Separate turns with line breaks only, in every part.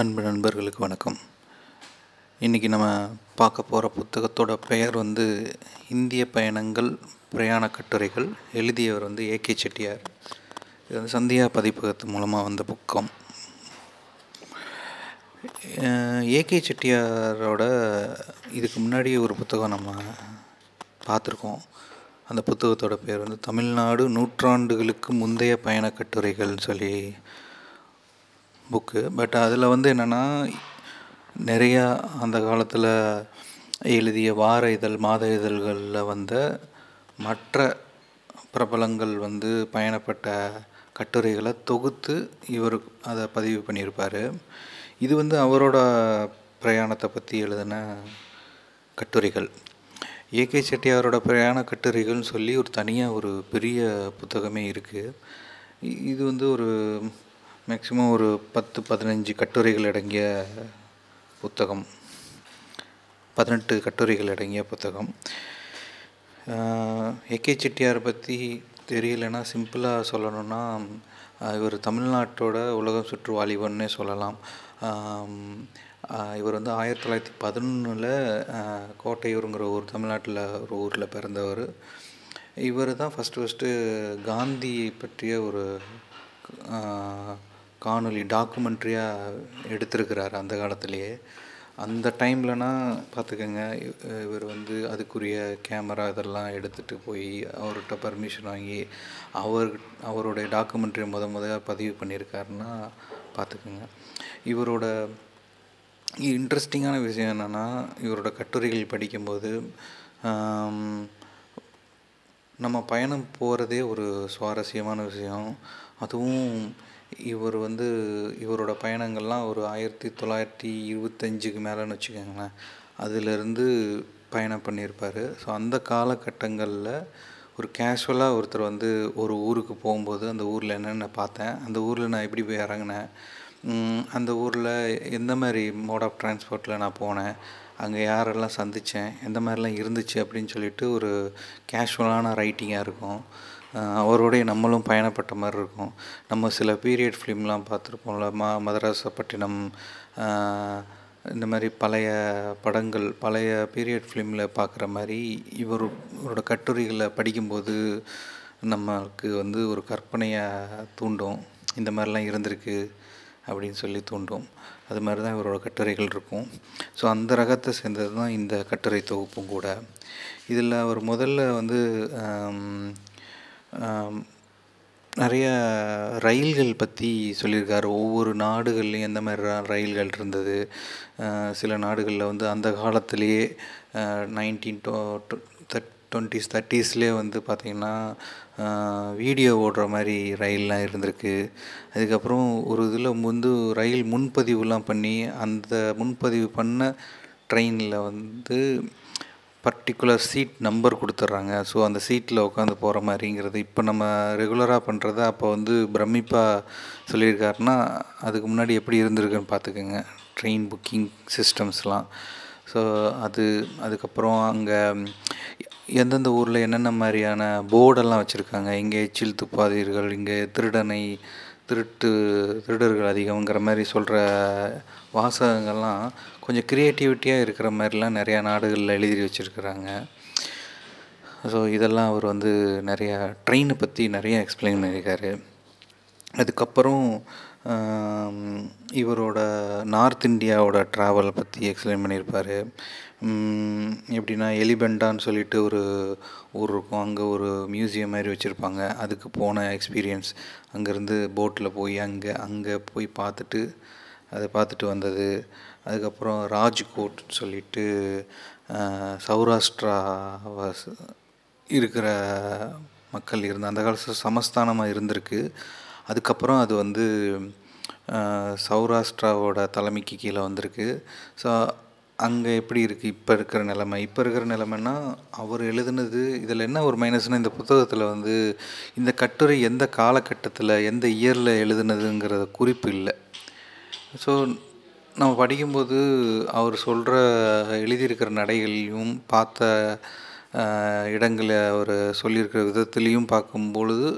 அன்பு நண்பர்களுக்கு வணக்கம். இன்றைக்கி நம்ம பார்க்க போகிற புத்தகத்தோட பெயர் வந்து இந்திய பயணங்கள் பிரயாண கட்டுரைகள். எழுதியவர் வந்து ஏகே செட்டியார். இது வந்து சந்தியா பதிப்பகத்து மூலமாக வந்த புக்கம். ஏகே செட்டியாரோட இதுக்கு முன்னாடி ஒரு புத்தகம் நம்ம பார்த்துருக்கோம். அந்த புத்தகத்தோட பேர் வந்து தமிழ்நாடு நூற்றாண்டுகளுக்கு முந்தைய பயண கட்டுரைகள்னு சொல்லி புக்கு பட் அதில் வந்து என்னென்னா நிறையா அந்த காலத்தில் எழுதிய வார இதழ் மாத இதழ்களில் வந்த மற்ற பிரபலங்கள் வந்து பயணப்பட்ட கட்டுரைகளை தொகுத்து இவர் அதை பதிவு பண்ணியிருப்பார். இது வந்து அவரோட பிரயாணத்தை பற்றி எழுதின கட்டுரைகள். ஏகே செட்டியாரோட பிரயாண கட்டுரைகள்னு சொல்லி ஒரு தனியாக ஒரு பெரிய புத்தகமே இருக்குது இது வந்து ஒரு மேக்ஸிமம் ஒரு பத்து பதினஞ்சு கட்டுரைகள் அடங்கிய புத்தகம். பதினெட்டு கட்டுரைகள் அடங்கிய புத்தகம். ஏகே செட்டியாரை பற்றி தெரியலைன்னா சிம்பிளாக சொல்லணும்னா இவர் தமிழ்நாட்டோட உலகம் சுற்று வாலிபன்னே சொல்லலாம். இவர் வந்து ஆயிரத்தி தொள்ளாயிரத்தி பதினொன்றில் கோட்டையூருங்கிற ஊர் தமிழ்நாட்டில் ஒரு ஊரில் பிறந்தவர். இவர் தான் ஃபஸ்ட்டு ஃபஸ்ட்டு காந்தி பற்றிய ஒரு காணொலி டாக்குமெண்ட்ரியாக எடுத்திருக்கிறார் அந்த காலத்துலேயே. அந்த டைம்லனா பார்த்துக்கோங்க இவர் வந்து அதுக்குரிய கேமரா இதெல்லாம் எடுத்துகிட்டு போய் அவர்கிட்ட பர்மிஷன் வாங்கி அவர் அவருடைய டாக்குமெண்ட்ரி முத முத பதிவு பண்ணியிருக்காருன்னா பார்த்துக்கோங்க. இவரோட இன்ட்ரெஸ்டிங்கான விஷயம் என்னென்னா இவரோட கட்டுரைகள் படிக்கும்போது நம்ம பயணம் போகிறதே ஒரு சுவாரஸ்யமான விஷயம். அதுவும் இவர் வந்து இவரோட பயணங்கள்லாம் ஒரு ஆயிரத்தி தொள்ளாயிரத்தி இருபத்தஞ்சுக்கு மேலேன்னு வச்சுக்கோங்களேன். அதிலிருந்து பயணம் பண்ணியிருப்பார். ஸோ அந்த காலகட்டங்களில் ஒரு கேஷுவலாக ஒருத்தர் வந்து ஒரு ஊருக்கு போகும்போது அந்த ஊரில் என்னென்ன பார்த்தேன் அந்த ஊரில் நான் எப்படி போய் இறங்கினேன் அந்த ஊரில் எந்த மாதிரி மோட் ஆஃப் டிரான்ஸ்போர்ட்டில் நான் போனேன் அங்கே யாரெல்லாம் சந்தித்தேன் எந்த மாதிரிலாம் இருந்துச்சு அப்படின்னு சொல்லிட்டு ஒரு கேஷுவலான ரைட்டிங்காக இருக்கும். அவரோடைய நம்மளும் பயணப்பட்ட மாதிரி இருக்கும். நம்ம சில பீரியட் ஃபிலிம்லாம் பார்த்துருப்போம்ல மா மதராசப்பட்டினம் இந்த மாதிரி பழைய படங்கள் பழைய பீரியட் ஃபிலிமில் பார்க்குற மாதிரி இவர் இவரோட கட்டுரைகளை படிக்கும்போது நம்மளுக்கு வந்து ஒரு கற்பனையாக தூண்டும். இந்த மாதிரிலாம் இருந்திருக்கு அப்படின்னு சொல்லி தூண்டும். அது மாதிரி தான் இவரோட கட்டுரைகள் இருக்கும். ஸோ அந்த ரகத்தை சேர்ந்தது தான் இந்த கட்டுரை தொகுப்பும் கூட. இதில் அவர் முதல்ல வந்து நிறைய ரயில்கள் பற்றி சொல்லியிருக்காரு. ஒவ்வொரு நாடுகள்லேயும் எந்த மாதிரி ரயில்கள் இருந்தது. சில நாடுகளில் வந்து அந்த காலத்திலேயே நைன்டீன் டோ டுவெண்ட்டிஸ் தேர்ட்டிஸ்லேயே வந்து பார்த்திங்கன்னா வீடியோ ஓடுற மாதிரி ரயில்லாம் இருந்திருக்கு. அதுக்கப்புறம் ஒரு இதில் வந்து ரயில் முன்பதிவுலாம் பண்ணி அந்த முன்பதிவு பண்ண ட்ரெயினில் வந்து பர்டிகுலர் சீட் நம்பர் கொடுத்துட்றாங்க. ஸோ அந்த சீட்டில் உட்காந்து போகிற மாதிரிங்கிறது இப்போ நம்ம ரெகுலராக பண்ணுறத அப்போ வந்து பிரமிப்பாக சொல்லியிருக்காருன்னா அதுக்கு முன்னாடி எப்படி இருந்திருக்குன்னு பார்த்துக்கோங்க. ட்ரெயின் புக்கிங் சிஸ்டம்ஸ்லாம் ஸோ அது அதுக்கப்புறம் அங்கே எந்தெந்த ஊரில் என்னென்ன மாதிரியான போர்டெல்லாம் வச்சுருக்காங்க? இங்கே எச்சில் துப்பாதீர்கள் இங்கே திருடனை திருட்டு திருடர்கள் அதிகங்கிற மாதிரி சொல்கிற வாசகங்கள்லாம் கொஞ்சம் க்ரியேட்டிவிட்டியாக இருக்கிற மாதிரிலாம் நிறையா நாடுகளில் எழுதி வச்சுருக்குறாங்க. ஸோ இதெல்லாம் அவர் வந்து நிறையா ட்ரெயினை பற்றி நிறையா எக்ஸ்பிளைன் பண்ணியிருக்காரு. அதுக்கப்புறம் இவரோட நார்த் இந்தியாவோட ட்ராவலை பற்றி எக்ஸ்பிளைன் பண்ணியிருப்பார். எப்படின்னா எலிபெண்டான்னு சொல்லிட்டு ஒரு ஊர் இருக்கும். அங்கே ஒரு மியூசியம் மாதிரி வச்சுருப்பாங்க. அதுக்கு போன எக்ஸ்பீரியன்ஸ் அங்கேருந்து போட்டில் போய் அங்கே அங்கே போய் பார்த்துட்டு அதை பார்த்துட்டு வந்தது. அதுக்கப்புறம் ராஜ்கோட் சொல்லிட்டு சௌராஷ்டிரா இருக்கிற மக்கள் இருந்த அந்த காலத்தில் சமஸ்தானமாக இருந்திருக்கு. அதுக்கப்புறம் அது வந்து சௌராஷ்டிராவோட தலைமைக்கு கீழே வந்திருக்கு. ஸோ அங்கே எப்படி இருக்குது இப்போ இருக்கிற நிலமை. இப்போ இருக்கிற நிலமைன்னா அவர் எழுதுனது இதில் என்ன ஒரு மைனஸ்னால் இந்த புத்தகத்தில் வந்து இந்த கட்டுரை எந்த காலகட்டத்தில் எந்த இயரில் எழுதுனதுங்கிற குறிப்பு இல்லை. ஸோ நம்ம படிக்கும்போது அவர் சொல்கிற எழுதியிருக்கிற நடைகளையும் பார்த்த இடங்களை அவர் சொல்லியிருக்கிற விதத்துலேயும் பார்க்கும்பொழுது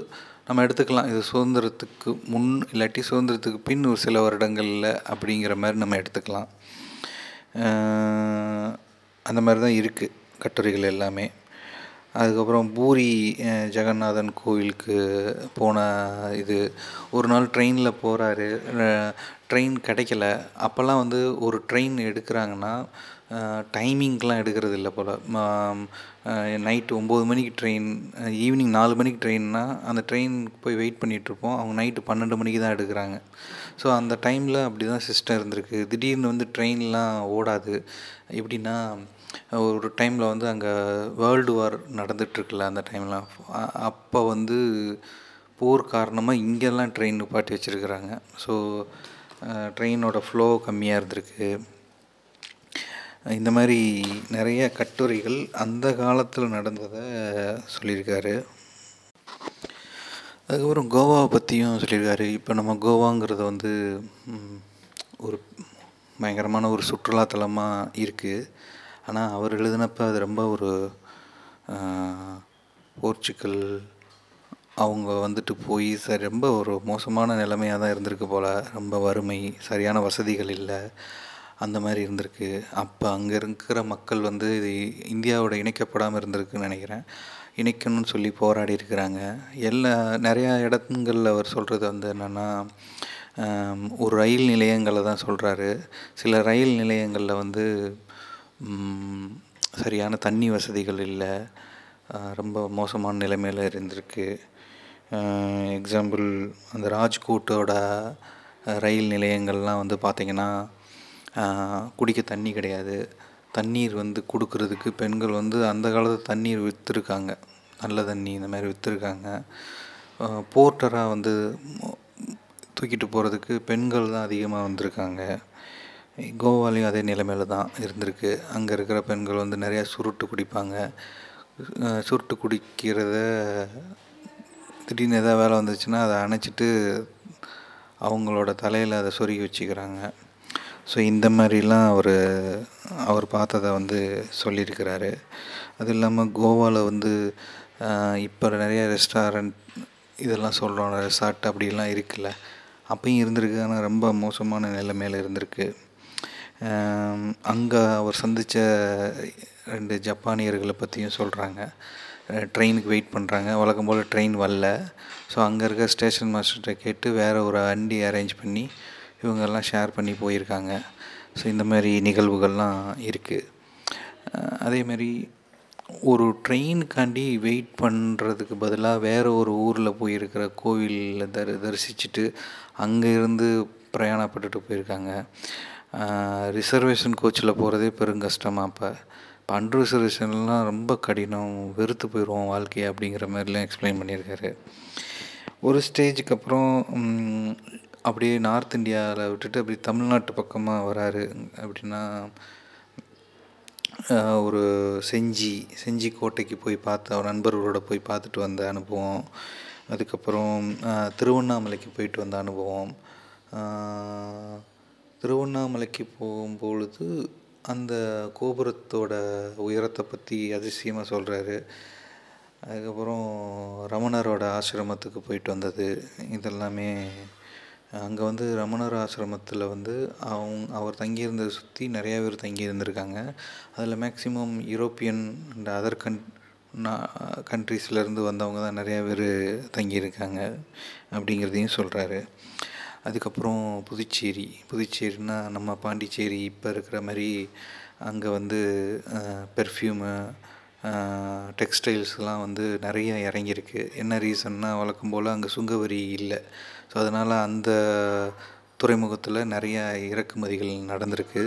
நம்ம எடுத்துக்கலாம். இது சுதந்திரத்துக்கு முன் இல்லாட்டி சுதந்திரத்துக்கு பின் ஒரு சில வருடங்களில் அப்படிங்கிற மாதிரி நம்ம எடுத்துக்கலாம். அந்த மாதிரி தான் இருக்குது கட்டுரைகள் எல்லாமே. அதுக்கப்புறம் பூரி ஜெகநாதன் கோவிலுக்கு போன இது ஒரு நாள் ட்ரெயினில் போகிறாரு ட்ரெயின் கிடைக்கல. அப்போல்லாம் வந்து ஒரு ட்ரெயின் எடுக்கிறாங்கன்னா டைமிங்க்கெலாம் எடுக்கிறது இல்லை போல் நைட்டு ஒம்பது மணிக்கு ட்ரெயின் ஈவினிங் நாலு மணிக்கு ட்ரெயின்னா அந்த ட்ரெயினுக்கு போய் வெயிட் பண்ணிகிட்ருப்போம். அவங்க நைட்டு பன்னெண்டு மணிக்கு தான் எடுக்கிறாங்க. ஸோ அந்த டைமில் அப்படி தான் சிஸ்டம் இருந்திருக்கு. திடீர்னு வந்து ட்ரெயின்லாம் ஓடாது. எப்படின்னா ஒரு டைமில் வந்து அங்கே வேர்ல்டு வார் நடந்துகிட்ருக்குல்ல அந்த டைம்லாம். அப்போ வந்து போர் காரணமாக இங்கெல்லாம் ட்ரெயின் நிப்பாட்டி வச்சுருக்குறாங்க. ஸோ ட்ரெயினோட ஃப்ளோ கம்மியாக இருந்திருக்கு. இந்த மாதிரி நிறைய கட்டுரைகள் அந்த காலத்தில் நடந்ததை சொல்லியிருக்காரு. அதுக்கப்புறம் கோவாவை பற்றியும் சொல்லியிருக்காரு. இப்போ நம்ம கோவாங்கிறது வந்து ஒரு பயங்கரமான ஒரு சுற்றுலாத்தலமாக இருக்குது ஆனால் அவர் எழுதினப்போ அது ரொம்ப ஒரு போர்ச்சுக்கல் போர்ச்சுகல் அவங்க வந்துட்டு போய் சரி ரொம்ப ஒரு மோசமான நிலைமையாக தான் இருந்திருக்கு போல். ரொம்ப வறுமை சரியான வசதிகள் இல்லை. அந்த மாதிரி இருந்திருக்கு. அப்போ அங்கே இருக்கிற மக்கள் வந்து இது இந்தியாவோட இணைக்கப்படாமல் இருந்திருக்குன்னு நினைக்கிறேன். இணைக்கணும்னு சொல்லி போராடி இருக்கிறாங்க. எல்லா நிறையா இடத்துங்களில் அவர் சொல்கிறது வந்து என்னென்னா ஒரு ரயில் நிலையங்களை தான் சொல்கிறாரு சில ரயில் நிலையங்களில் வந்து சரியான தண்ணி வசதிகள் இல்லை. ரொம்ப மோசமான நிலைமையில் இருந்திருக்கு. எக்ஸாம்பிள் அந்த ராஜ்கோட்டோட ரயில் நிலையங்கள்லாம் வந்து பார்த்திங்கன்னா குடிக்க தண்ணி கிடையாது. தண்ணீர் வந்து கொடுக்கறதுக்கு பெண்கள் வந்து அந்த காலத்து தண்ணீர் விற்றுருக்காங்க நல்ல தண்ணி இந்த மாதிரி விற்றுருக்காங்க போர்ட்டராக வந்து தூக்கிட்டு போகிறதுக்கு பெண்கள் தான் அதிகமாக வந்திருக்காங்க. கோவாலையும் அதே நிலைமையில தான் இருந்திருக்கு. அங்கே இருக்கிற பெண்கள் வந்து நிறையா சுருட்டு குடிப்பாங்க. சுருட்டு குடிக்கிறத திடீர்னு எதாவது வேலை வந்துச்சுன்னா அதை அணைச்சிட்டு அவங்களோட தலையில் அதை சொருகி வச்சுக்கிறாங்க. ஸோ இந்த மாதிரிலாம் அவர் அவர் பார்த்ததை வந்து சொல்லியிருக்கிறாரு. அது இல்லாமல் கோவாவில் வந்து இப்போ நிறைய ரெஸ்டாரண்ட் இதெல்லாம் சொல்கிறோம் ரெசார்ட் அப்படிலாம் இருக்குல்ல. அப்பயும் இருந்திருக்கு. ஆனால் ரொம்ப மோசமான நிலைமையில் இருந்திருக்கு. அங்கே அவர் சந்தித்த ரெண்டு ஜப்பானியர்களை பற்றியும் சொல்கிறாங்க ட்ரெயினுக்கு வெயிட் பண்ணுறாங்க வழக்கம் போல் ட்ரெயின் வரல. ஸோ அங்கே இருக்க ஸ்டேஷன் மாஸ்டர்கிட்ட கேட்டு வேறு ஒரு வண்டி அரேஞ்ச் பண்ணி இவங்கெல்லாம் ஷேர் பண்ணி போயிருக்காங்க. ஸோ இந்த மாதிரி நிகழ்வுகள்லாம் இருக்குது அதேமாரி ஒரு ட்ரெயினுக்காண்டி வெயிட் பண்ணுறதுக்கு பதிலாக வேறு ஒரு ஊரில் போயிருக்கிற கோவிலில் தரி தரிசிச்சுட்டு அங்கே இருந்து பிரயாணப்பட்டுட்டு போயிருக்காங்க. ரிசர்வேஷன் கோச்சில் போகிறதே பெருங்கஷ்டமாக அப்போ. இப்போ அன் ரிசர்வேஷன்லாம் ரொம்ப கடினம் வெறுத்து போயிடுவோம் வாழ்க்கையை அப்படிங்கிற மாதிரிலாம் எக்ஸ்பிளைன் பண்ணியிருக்காரு. ஒரு ஸ்டேஜுக்கு அப்புறம் அப்படியே நார்த் இந்தியாவில் விட்டுட்டு அப்படி தமிழ்நாட்டு பக்கமாக வராரு அப்படின்னா ஒரு செஞ்சி செஞ்சி கோட்டைக்கு போய் பார்த்து அவர் நண்பர்களோட போய் பார்த்துட்டு வந்த அனுபவம். அதுக்கப்புறம் திருவண்ணாமலைக்கு போயிட்டு வந்த அனுபவம். திருவண்ணாமலைக்கு போகும்பொழுது அந்த கோபுரத்தோட உயரத்தை பற்றி அதிசயமாக சொல்கிறாரு அதுக்கப்புறம் ரமணரோட ஆசிரமத்துக்கு போயிட்டு வந்தது. இதெல்லாமே அங்கே வந்து ரமணர் ஆசிரமத்தில் வந்து அவங்க அவர் தங்கியிருந்ததை சுற்றி நிறையா பேர் தங்கியிருந்திருக்காங்க. அதில் மேக்ஸிமம் யூரோப்பியன் அண்ட் அதர் கன் கண்ட்ரீஸ்லேருந்து வந்தவங்க தான் நிறையா பேர் தங்கியிருக்காங்க அப்படிங்கிறதையும் சொல்கிறாரு அதுக்கப்புறம் புதுச்சேரி புதுச்சேரினா நம்ம பாண்டிச்சேரி இப்போ இருக்கிற மாதிரி அங்கே வந்து பெர்ஃப்யூமு டெக்ஸ்டைல்ஸ்லாம் வந்து நிறைய இறங்கியிருக்கு. என்ன ரீசன்னா வழக்கம் போல் அங்கே சுங்கவரி இல்லை. ஸோ அதனால் அந்த துறைமுகத்தில் நிறைய இறக்குமதிகள் நடந்திருக்கு.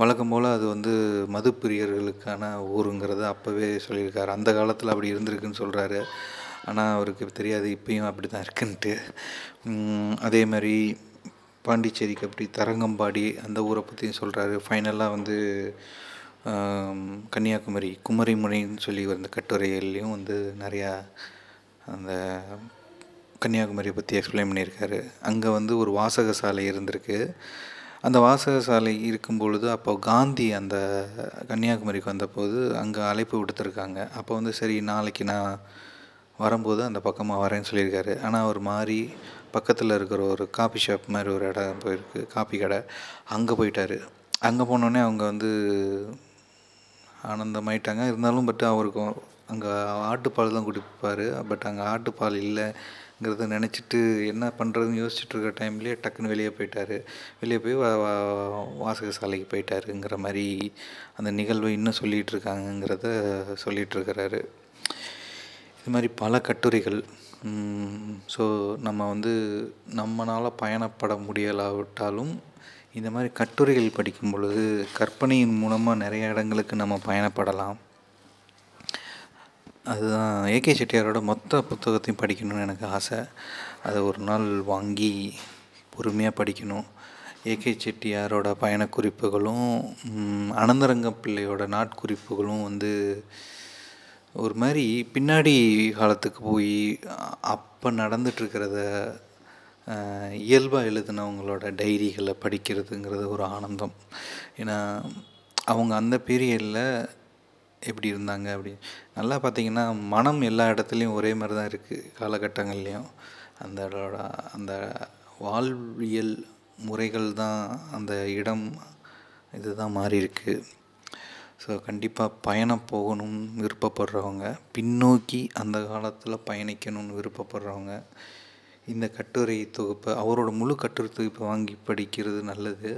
வழக்கம் போல் அது வந்து மதுப்பிரியர்களுக்கான ஊருங்கிறத அப்போவே சொல்லியிருக்காரு. அந்த காலத்தில் அப்படி இருந்திருக்குன்னு சொல்கிறாரு ஆனால் அவருக்கு தெரியாது இப்பயும் அப்படி தான் இருக்குன்ட்டு அதே மாதிரி பாண்டிச்சேரிக்கு அப்படி தரங்கம்பாடி அந்த ஊரை பற்றியும் சொல்கிறாரு ஃபைனலாக வந்து கன்னியாகுமரி குமரிமுனைன்னு சொல்லி வந்த கட்டுரைகள்லையும் வந்து நிறையா அந்த கன்னியாகுமரியை பற்றி எக்ஸ்பிளைன் பண்ணியிருக்காரு. அங்கே வந்து ஒரு வாசக சாலை இருந்திருக்கு. அந்த வாசக சாலை இருக்கும் பொழுது அப்போ காந்தி அந்த கன்னியாகுமரிக்கு வந்தபோது அங்கே அழைப்பு விடுத்திருக்காங்க. அப்போ வந்து சரி நாளைக்கு நான் வரும்போது அந்த பக்கமாக வரேன்னு சொல்லியிருக்காரு. ஆனால் அவர் மாறி பக்கத்தில் இருக்கிற ஒரு காஃபி ஷாப் மாதிரி ஒரு இடம் போயிருக்கு காபி கடை. அங்கே போயிட்டார். அங்கே போனோடனே அவங்க வந்து ஆனந்தமாயிட்டாங்க. இருந்தாலும் பட் அவருக்கு அங்கே ஆட்டுப்பால் தான் குடிப்பார். பட் அங்கே ஆட்டுப்பால் இல்லை. ங்கிறத நினச்சிட்டு என்ன பண்ணுறதுன்னு யோசிச்சுட்டு இருக்கிற டைம்லேயே டக்குன்னு வெளியே போயிட்டார். வெளியே போய் வா வாசக சாலைக்கு போயிட்டாருங்கிற மாதிரி அந்த நிகழ்வை இன்னும் சொல்லிகிட்டு இருக்காங்கங்கிறத சொல்லிகிட்டு இருக்கிறாரு இது மாதிரி பல கட்டுரைகள். ஸோ நம்ம வந்து நம்மளால் பயணப்பட முடியலாவிட்டாலும் இந்த மாதிரி கட்டுரைகள் படிக்கும் பொழுது கற்பனையின் மூலமாக நிறைய இடங்களுக்கு நம்ம பயணப்படலாம். அதுதான் ஏகே செட்டியாரோட மொத்த புத்தகத்தையும் படிக்கணும்னு எனக்கு ஆசை. அதை ஒரு நாள் வாங்கி பொறுமையாக படிக்கணும். ஏகே செட்டியாரோட பயணக் குறிப்புகளும் அனந்தரங்க பிள்ளையோட நாட்குறிப்புகளும் வந்து ஒரு மாதிரி பின்னாடி காலத்துக்கு போய் அப்போ நடந்துட்டுருக்கிறத இயல்பாக எழுதினவங்களோட டைரிகளை படிக்கிறதுங்கிறது ஒரு ஆனந்தம். ஏன்னா அவங்க அந்த பீரியடில் எப்படி இருந்தாங்க அப்படி. நல்லா பார்த்தீங்கன்னா மனம் எல்லா இடத்துலையும் ஒரே மாதிரி தான் இருக்குது காலகட்டங்கள்லேயும். அந்த அந்த வாழ்வியல் முறைகள் தான் அந்த இடம் இதுதான் மாறி இருக்குது ஸோ கண்டிப்பாக பயணம் போகணும்னு விருப்பப்படுறவங்க. பின்னோக்கி அந்த காலத்தில் பயணிக்கணும்னு விருப்பப்படுறவங்க. இந்த கட்டுரை தொகுப்பை அவரோட முழு கட்டுரை தொகுப்பை வாங்கி படிக்கிறது நல்லது.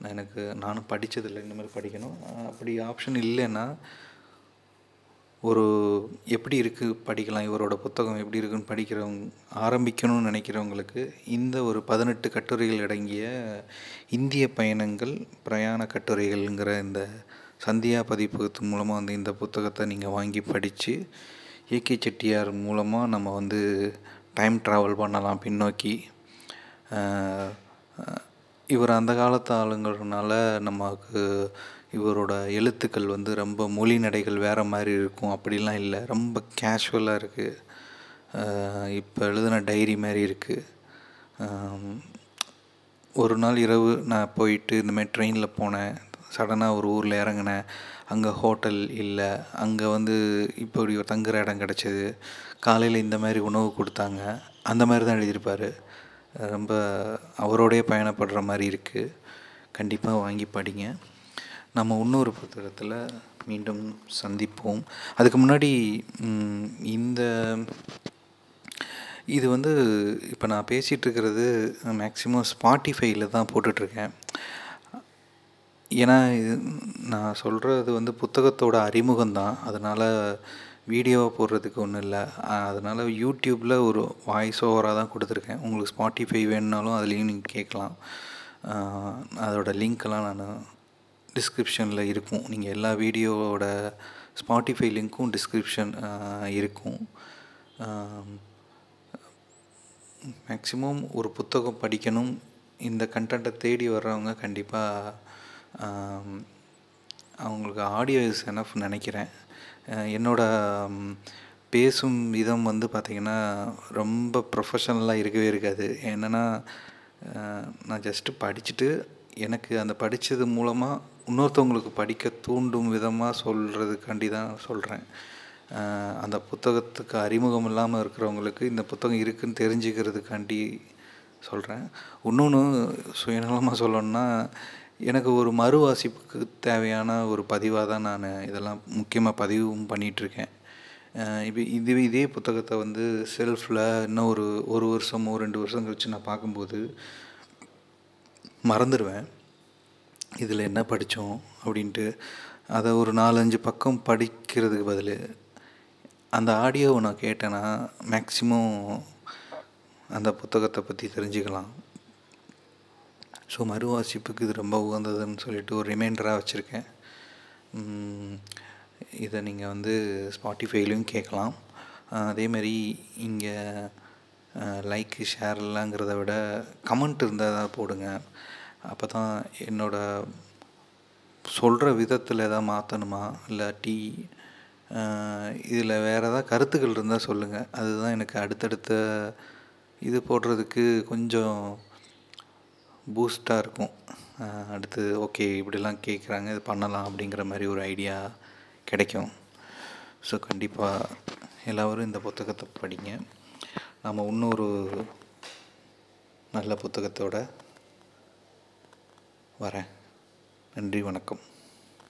நான் எனக்கு நானும் படித்ததில்லை இந்த மாதிரி படிக்கணும் அப்படி ஆப்ஷன் இல்லைன்னா ஒரு எப்படி இருக்குது படிக்கலாம் இவரோட புத்தகம் எப்படி இருக்குன்னு படிக்கிறவங்க ஆரம்பிக்கணும்னு நினைக்கிறவங்களுக்கு இந்த ஒரு பதினெட்டு கட்டுரைகள் அடங்கிய இந்திய பயணங்கள் பிரயாண கட்டுரைகள்ங்கிற இந்த சந்தியா பதிப்பகத்து மூலமாக வந்து இந்த புத்தகத்தை நீங்கள் வாங்கி படித்து ஏகே செட்டியார் மூலமாக நம்ம வந்து டைம் ட்ராவல் பண்ணலாம் பின்னோக்கி. இவர் அந்த காலத்து ஆளுங்கிறதுனால நமக்கு இவரோட எழுத்துக்கள் வந்து ரொம்ப மொழி நடைகள் வேறு மாதிரி இருக்கும். அப்படிலாம் இல்லை. ரொம்ப கேஷுவலாக இருக்குது இப்போ எழுதின டைரி மாதிரி இருக்குது ஒரு நாள் இரவு நான் போயிட்டு இந்தமாதிரி ட்ரெயினில் போனேன். சடனாக ஒரு ஊரில் இறங்கினேன். அங்கே ஹோட்டல் இல்லை. அங்கே வந்து இப்படி ஒரு தங்குற இடம் கிடச்சிது. காலையில் இந்த மாதிரி உணவு கொடுத்தாங்க. அந்த மாதிரி தான் எழுதியிருப்பார். ரொம்ப அவரோடயே பயணப்படுற மாதிரி இருக்குது கண்டிப்பாக வாங்கி படிங்க. நம்ம இன்னொரு புத்தகத்தில் மீண்டும் சந்திப்போம். அதுக்கு முன்னாடி இந்த இது வந்து இப்போ நான் பேசிகிட்ருக்கிறது மேக்சிமம் மேக்ஸிமம் ஸ்பாட்டிஃபைல தான் போட்டுட்ருக்கேன் ஏன்னா இது நான் சொல்கிறது வந்து புத்தகத்தோட அறிமுகம் தான். அதனால் வீடியோவாக போடுறதுக்கு ஒன்றும் இல்லை. அதனால் யூடியூப்பில் ஒரு வாய்ஸ் ஓவராக தான் கொடுத்துருக்கேன். உங்களுக்கு ஸ்பாட்டிஃபை வேணுனாலும் அதுலேயும் நீங்கள் கேட்கலாம். அதோடய அதோட லிங்க்கெல்லாம் நான் டிஸ்கிரிப்ஷனில் இருக்கும். நீங்கள் எல்லா வீடியோவோட ஸ்பாட்டிஃபை லிங்க்கும் டிஸ்கிரிப்ஷன் இருக்கும். மேக்ஸிமம் ஒரு புத்தகம் படிக்கணும். இந்த கண்டென்ட்டை தேடி வர்றவங்க கண்டிப்பாக அவங்களுக்கு ஆடியோ இஸ் எனஃப் நினைக்கிறேன். என்னோடய பேசும் விதம் வந்து பார்த்திங்கன்னா ரொம்ப ப்ரொஃபஷனலாக இருக்கவே இருக்காது. என்னென்னா நான் ஜஸ்ட்டு படிச்சுட்டு எனக்கு அந்த படித்தது மூலமாக இன்னொருத்தவங்களுக்கு படிக்க தூண்டும் விதமாக சொல்கிறதுக்காண்டி தான் சொல்கிறேன் அந்த புத்தகத்துக்கு அறிமுகம் இல்லாமல் இருக்கிறவங்களுக்கு இந்த புத்தகம் இருக்குன்னு தெரிஞ்சுக்கிறதுக்காண்டி சொல்கிறேன் இன்னொன்று சுயநலமாக சொல்லணும்னா எனக்கு ஒரு மறுவாசிப்புக்கு தேவையான ஒரு பதிவாக தான் நான் இதெல்லாம் முக்கியமாக பதிவும் பண்ணிகிட்ருக்கேன் இப்போ இது இதே புத்தகத்தை வந்து செல்ஃபில் இன்னும் ஒரு ஒரு வருஷமோ ரெண்டு வருஷம் கழிச்சு நான் பார்க்கும்போது மறந்துடுவேன் இதில் என்ன படித்தோம் அப்படின்ட்டு அதை ஒரு நாலஞ்சு பக்கம் படிக்கிறதுக்கு பதில். அந்த ஆடியோவை நான் கேட்டேன்னா மேக்ஸிமம் அந்த புத்தகத்தை பற்றி தெரிஞ்சுக்கலாம். ஸோ மறுவாசிப்புக்கு இது ரொம்ப உகந்ததுன்னு சொல்லிட்டு ஒரு ரிமைண்டராக வச்சுருக்கேன். இதை நீங்கள் வந்து ஸ்பாட்டிஃபைலையும் கேட்கலாம். அதேமாரி அதே மாதிரி இங்கே லைக்கு ஷேர்லாங்கிறத விட கமெண்ட் இருந்தால் தான் போடுங்க. அப்போ தான் என்னோட சொல்கிற விதத்தில் எதாவது மாற்றணுமா இல்லாட்டி இதில் வேறு ஏதாவது கருத்துக்கள் இருந்தால் சொல்லுங்கள் அதுதான் எனக்கு அடுத்தடுத்த இது போடுறதுக்கு கொஞ்சம் பூஸ்ட்டாக இருக்கும். அடுத்து ஓகே இப்படிலாம் கேட்குறாங்க இது பண்ணலாம் அப்படிங்கிற மாதிரி ஒரு ஐடியா கிடைக்கும். ஸோ கண்டிப்பாக எல்லோரும் இந்த புத்தகத்தை படிங்க. நம்ம இன்னொரு நல்ல புத்தகத்தோட வரேன். நன்றி வணக்கம்.